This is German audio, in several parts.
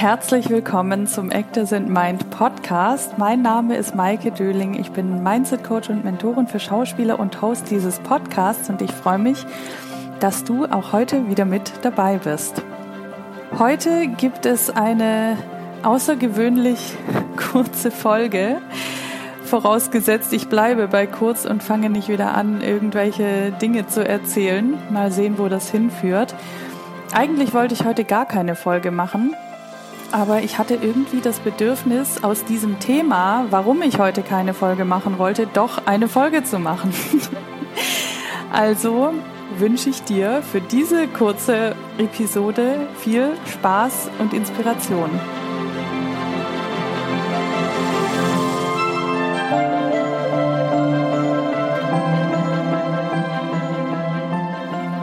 herzlich willkommen zum Actors and Mind Podcast. Mein Name ist Maike Döling. Ich bin Mindset Coach und Mentorin für Schauspieler und Host dieses Podcasts und ich freue mich, dass du auch heute wieder mit dabei bist. Heute gibt es eine außergewöhnlich kurze Folge. Vorausgesetzt, ich bleibe bei kurz und fange nicht wieder an, irgendwelche Dinge zu erzählen. Mal sehen, wo das hinführt. Eigentlich wollte ich heute gar keine Folge machen, aber ich hatte irgendwie das Bedürfnis, aus diesem Thema, warum ich heute keine Folge machen wollte, doch eine Folge zu machen. also wünsche ich dir für diese kurze Episode viel Spaß und Inspiration.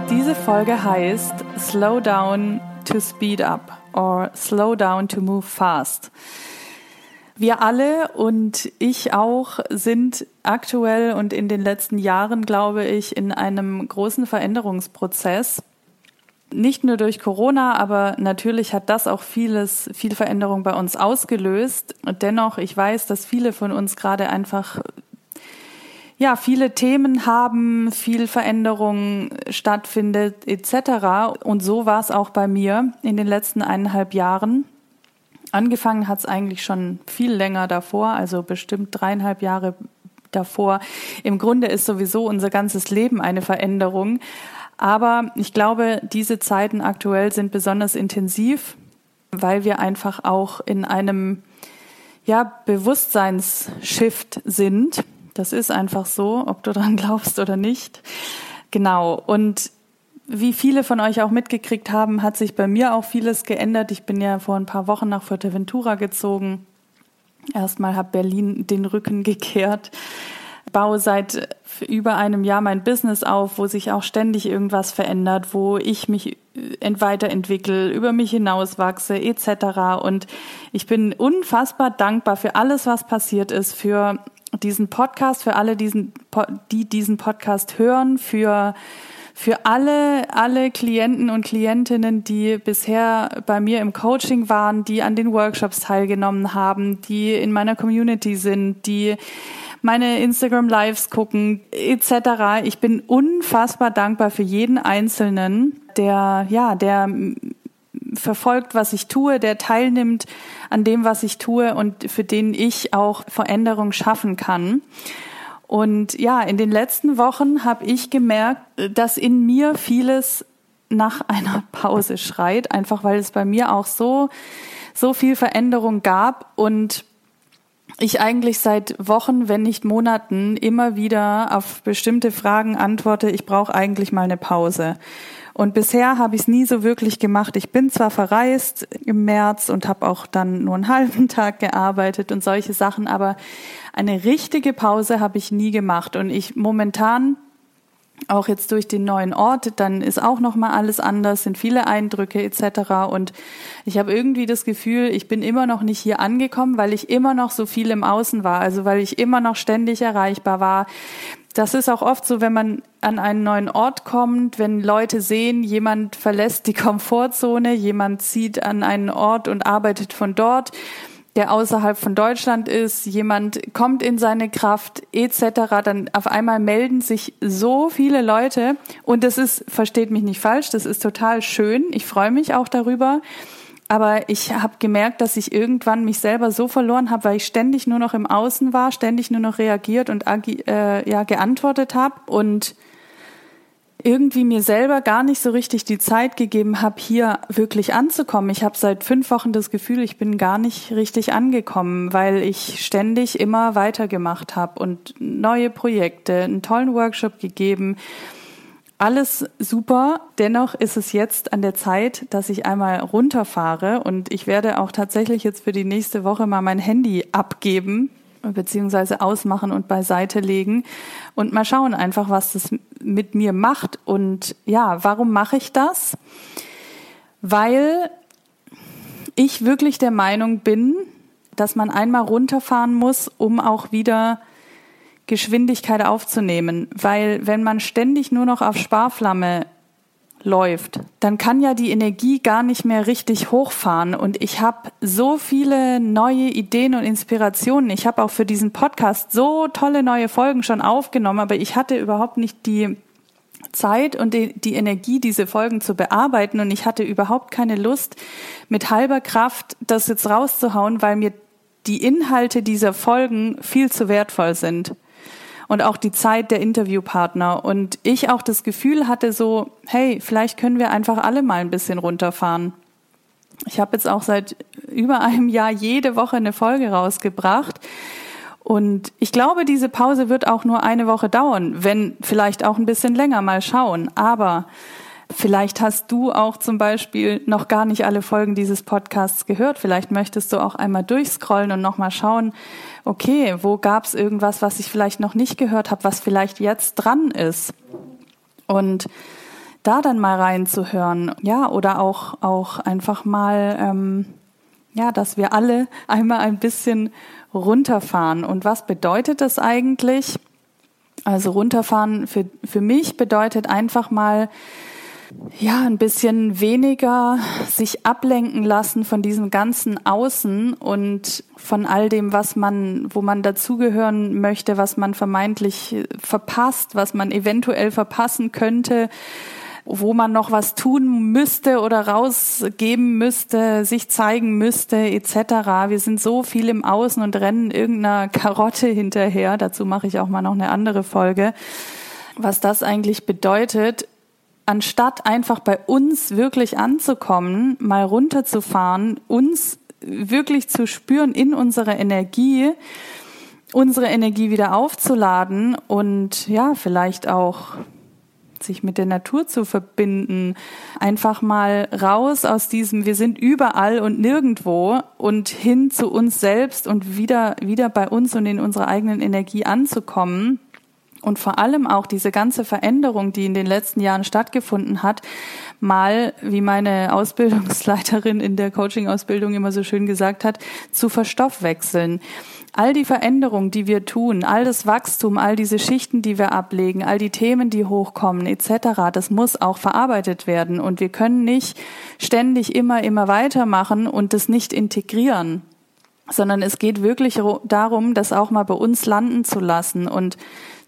Diese Folge heißt Slow Down to Speed Up or Slow Down to Move Fast. Wir alle und ich auch sind aktuell und in den letzten Jahren, glaube ich, in einem großen Veränderungsprozess. Nicht nur durch Corona, aber natürlich hat das auch vieles, viel Veränderung bei uns ausgelöst. Und dennoch, ich weiß, dass viele von uns gerade einfach ja, viele Themen haben, viel Veränderung stattfindet etc. Und so war es auch bei mir in den letzten eineinhalb Jahren. Angefangen hat es eigentlich schon viel länger davor, also bestimmt dreieinhalb Jahre davor. Im Grunde ist sowieso unser ganzes Leben eine Veränderung. Aber ich glaube, diese Zeiten aktuell sind besonders intensiv, weil wir einfach auch in einem ja, Bewusstseinsshift sind das ist einfach so, ob du dran glaubst oder nicht. Genau. Und wie viele von euch auch mitgekriegt haben, hat sich bei mir auch vieles geändert. Ich bin ja vor ein paar Wochen nach Fuerteventura gezogen. Erstmal habe Berlin den Rücken gekehrt. Baue seit über einem Jahr mein Business auf, wo sich auch ständig irgendwas verändert, wo ich mich weiterentwickle, über mich hinauswachse etc. Und ich bin unfassbar dankbar für alles, was passiert ist, für diesen Podcast, für alle, diesen, die diesen Podcast hören, für, für alle, alle Klienten und Klientinnen, die bisher bei mir im Coaching waren, die an den Workshops teilgenommen haben, die in meiner Community sind, die meine Instagram Lives gucken, etc. Ich bin unfassbar dankbar für jeden Einzelnen, der, ja, der verfolgt, was ich tue, der teilnimmt an dem, was ich tue und für den ich auch Veränderung schaffen kann. Und ja, in den letzten Wochen habe ich gemerkt, dass in mir vieles nach einer Pause schreit, einfach weil es bei mir auch so, so viel Veränderung gab und ich eigentlich seit Wochen, wenn nicht Monaten, immer wieder auf bestimmte Fragen antworte, ich brauche eigentlich mal eine Pause. Und bisher habe ich es nie so wirklich gemacht. Ich bin zwar verreist im März und habe auch dann nur einen halben Tag gearbeitet und solche Sachen, aber eine richtige Pause habe ich nie gemacht. Und ich momentan auch jetzt durch den neuen Ort, dann ist auch noch mal alles anders, sind viele Eindrücke etc. Und ich habe irgendwie das Gefühl, ich bin immer noch nicht hier angekommen, weil ich immer noch so viel im Außen war, also weil ich immer noch ständig erreichbar war, das ist auch oft so, wenn man an einen neuen Ort kommt, wenn Leute sehen, jemand verlässt die Komfortzone, jemand zieht an einen Ort und arbeitet von dort, der außerhalb von Deutschland ist, jemand kommt in seine Kraft etc., dann auf einmal melden sich so viele Leute und das ist, versteht mich nicht falsch, das ist total schön, ich freue mich auch darüber. Aber ich habe gemerkt, dass ich irgendwann mich selber so verloren habe, weil ich ständig nur noch im Außen war, ständig nur noch reagiert und äh, ja geantwortet habe und irgendwie mir selber gar nicht so richtig die Zeit gegeben habe, hier wirklich anzukommen. Ich habe seit fünf Wochen das Gefühl, ich bin gar nicht richtig angekommen, weil ich ständig immer weitergemacht habe und neue Projekte, einen tollen Workshop gegeben, alles super. Dennoch ist es jetzt an der Zeit, dass ich einmal runterfahre und ich werde auch tatsächlich jetzt für die nächste Woche mal mein Handy abgeben beziehungsweise ausmachen und beiseite legen und mal schauen einfach, was das mit mir macht. Und ja, warum mache ich das? Weil ich wirklich der Meinung bin, dass man einmal runterfahren muss, um auch wieder Geschwindigkeit aufzunehmen, weil wenn man ständig nur noch auf Sparflamme läuft, dann kann ja die Energie gar nicht mehr richtig hochfahren. Und ich habe so viele neue Ideen und Inspirationen. Ich habe auch für diesen Podcast so tolle neue Folgen schon aufgenommen, aber ich hatte überhaupt nicht die Zeit und die, die, Energie, diese Folgen zu bearbeiten. Und ich hatte überhaupt keine Lust, mit halber Kraft das jetzt rauszuhauen, weil mir die Inhalte dieser Folgen viel zu wertvoll sind. Und auch die Zeit der Interviewpartner. Und ich auch das Gefühl hatte so, hey, vielleicht können wir einfach alle mal ein bisschen runterfahren. Ich habe jetzt auch seit über einem Jahr jede Woche eine Folge rausgebracht und ich glaube, diese Pause wird auch nur eine Woche dauern, wenn vielleicht auch ein bisschen länger mal schauen. Aber vielleicht hast du auch zum Beispiel noch gar nicht alle Folgen dieses Podcasts gehört. Vielleicht möchtest du auch einmal durchscrollen und nochmal schauen, okay, wo gab es irgendwas, was ich vielleicht noch nicht gehört habe, was vielleicht jetzt dran ist. Und da dann mal reinzuhören, ja, oder auch, auch einfach mal, ähm, ja, dass wir alle einmal ein bisschen runterfahren. Und was bedeutet das eigentlich? Also runterfahren für, für mich bedeutet einfach mal, ja, ein bisschen weniger sich ablenken lassen von diesem ganzen Außen und von all dem, was man, wo man dazugehören möchte, was man vermeintlich verpasst, was man eventuell verpassen könnte, wo man noch was tun müsste oder rausgeben müsste, sich zeigen müsste, etc. Wir sind so viel im Außen und rennen irgendeiner Karotte hinterher. Dazu mache ich auch mal noch eine andere Folge. Was das eigentlich bedeutet, anstatt einfach bei uns wirklich anzukommen, mal runterzufahren, uns wirklich zu spüren in unserer Energie, unsere Energie wieder aufzuladen und ja, vielleicht auch sich mit der Natur zu verbinden, einfach mal raus aus diesem wir sind überall und nirgendwo und hin zu uns selbst und wieder wieder bei uns und in unserer eigenen Energie anzukommen. Und vor allem auch diese ganze Veränderung, die in den letzten Jahren stattgefunden hat, mal, wie meine Ausbildungsleiterin in der Coaching-Ausbildung immer so schön gesagt hat, zu verstoffwechseln all die Veränderungen, die wir tun, all das Wachstum, all diese Schichten, die wir ablegen, all die Themen, die hochkommen, etc., das muss auch verarbeitet werden. Und wir können nicht ständig immer, immer weitermachen und das nicht integrieren, sondern es geht wirklich darum, das auch mal bei uns landen zu lassen und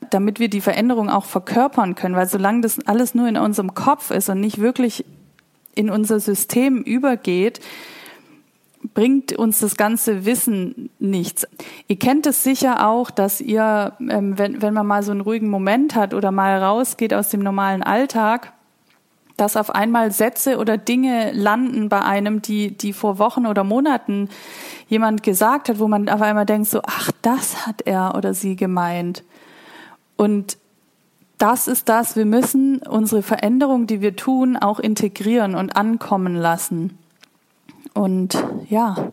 damit wir die Veränderung auch verkörpern können, weil solange das alles nur in unserem Kopf ist und nicht wirklich in unser System übergeht, bringt uns das ganze Wissen nichts. Ihr kennt es sicher auch, dass ihr, ähm, wenn, wenn man mal so einen ruhigen Moment hat oder mal rausgeht aus dem normalen Alltag, dass auf einmal Sätze oder Dinge landen bei einem, die, die vor Wochen oder Monaten jemand gesagt hat, wo man auf einmal denkt so, ach, das hat er oder sie gemeint. Und das ist das, wir müssen unsere Veränderung, die wir tun, auch integrieren und ankommen lassen und ja,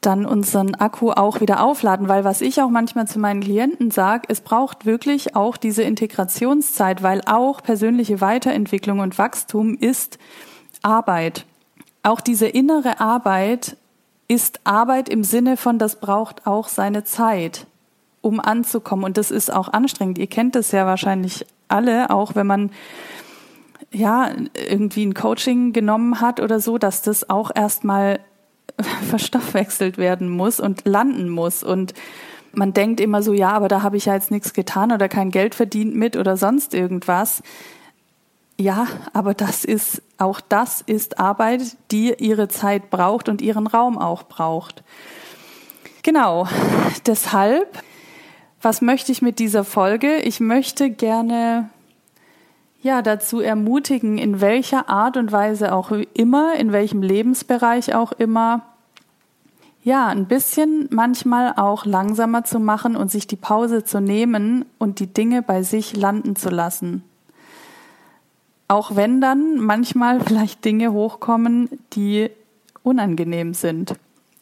dann unseren Akku auch wieder aufladen, weil was ich auch manchmal zu meinen Klienten sage, es braucht wirklich auch diese Integrationszeit, weil auch persönliche Weiterentwicklung und Wachstum ist Arbeit. Auch diese innere Arbeit ist Arbeit im Sinne von, das braucht auch seine Zeit, um anzukommen. Und das ist auch anstrengend. Ihr kennt es ja wahrscheinlich alle, auch wenn man ja, irgendwie ein Coaching genommen hat oder so, dass das auch erstmal verstoffwechselt werden muss und landen muss. Und man denkt immer so, ja, aber da habe ich ja jetzt nichts getan oder kein Geld verdient mit oder sonst irgendwas. Ja, aber das ist, auch das ist Arbeit, die ihre Zeit braucht und ihren Raum auch braucht. Genau. Deshalb, was möchte ich mit dieser Folge? Ich möchte gerne ja, dazu ermutigen, in welcher Art und Weise auch immer, in welchem Lebensbereich auch immer, ja, ein bisschen manchmal auch langsamer zu machen und sich die Pause zu nehmen und die Dinge bei sich landen zu lassen. Auch wenn dann manchmal vielleicht Dinge hochkommen, die unangenehm sind.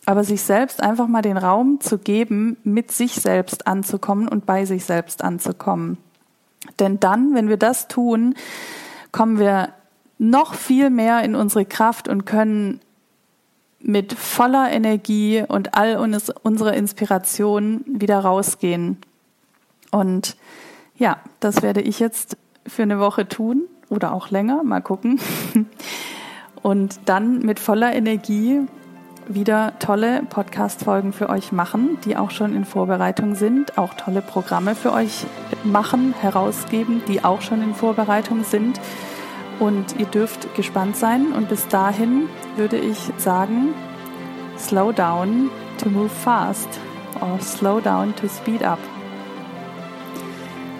Aber sich selbst einfach mal den Raum zu geben, mit sich selbst anzukommen und bei sich selbst anzukommen. Denn dann, wenn wir das tun, kommen wir noch viel mehr in unsere Kraft und können mit voller Energie und all unserer Inspiration wieder rausgehen. Und ja, das werde ich jetzt für eine Woche tun oder auch länger, mal gucken. Und dann mit voller Energie wieder tolle Podcast-Folgen für euch machen, die auch schon in Vorbereitung sind, auch tolle Programme für euch machen, herausgeben, die auch schon in Vorbereitung sind. Und ihr dürft gespannt sein. Und bis dahin würde ich sagen, slow down to move fast or slow down to speed up.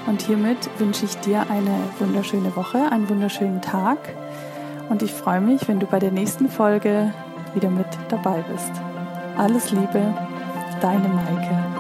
Und hiermit wünsche ich dir eine wunderschöne Woche, einen wunderschönen Tag. Und ich freue mich, wenn du bei der nächsten Folge wieder mit dabei bist. Alles Liebe, deine Maike.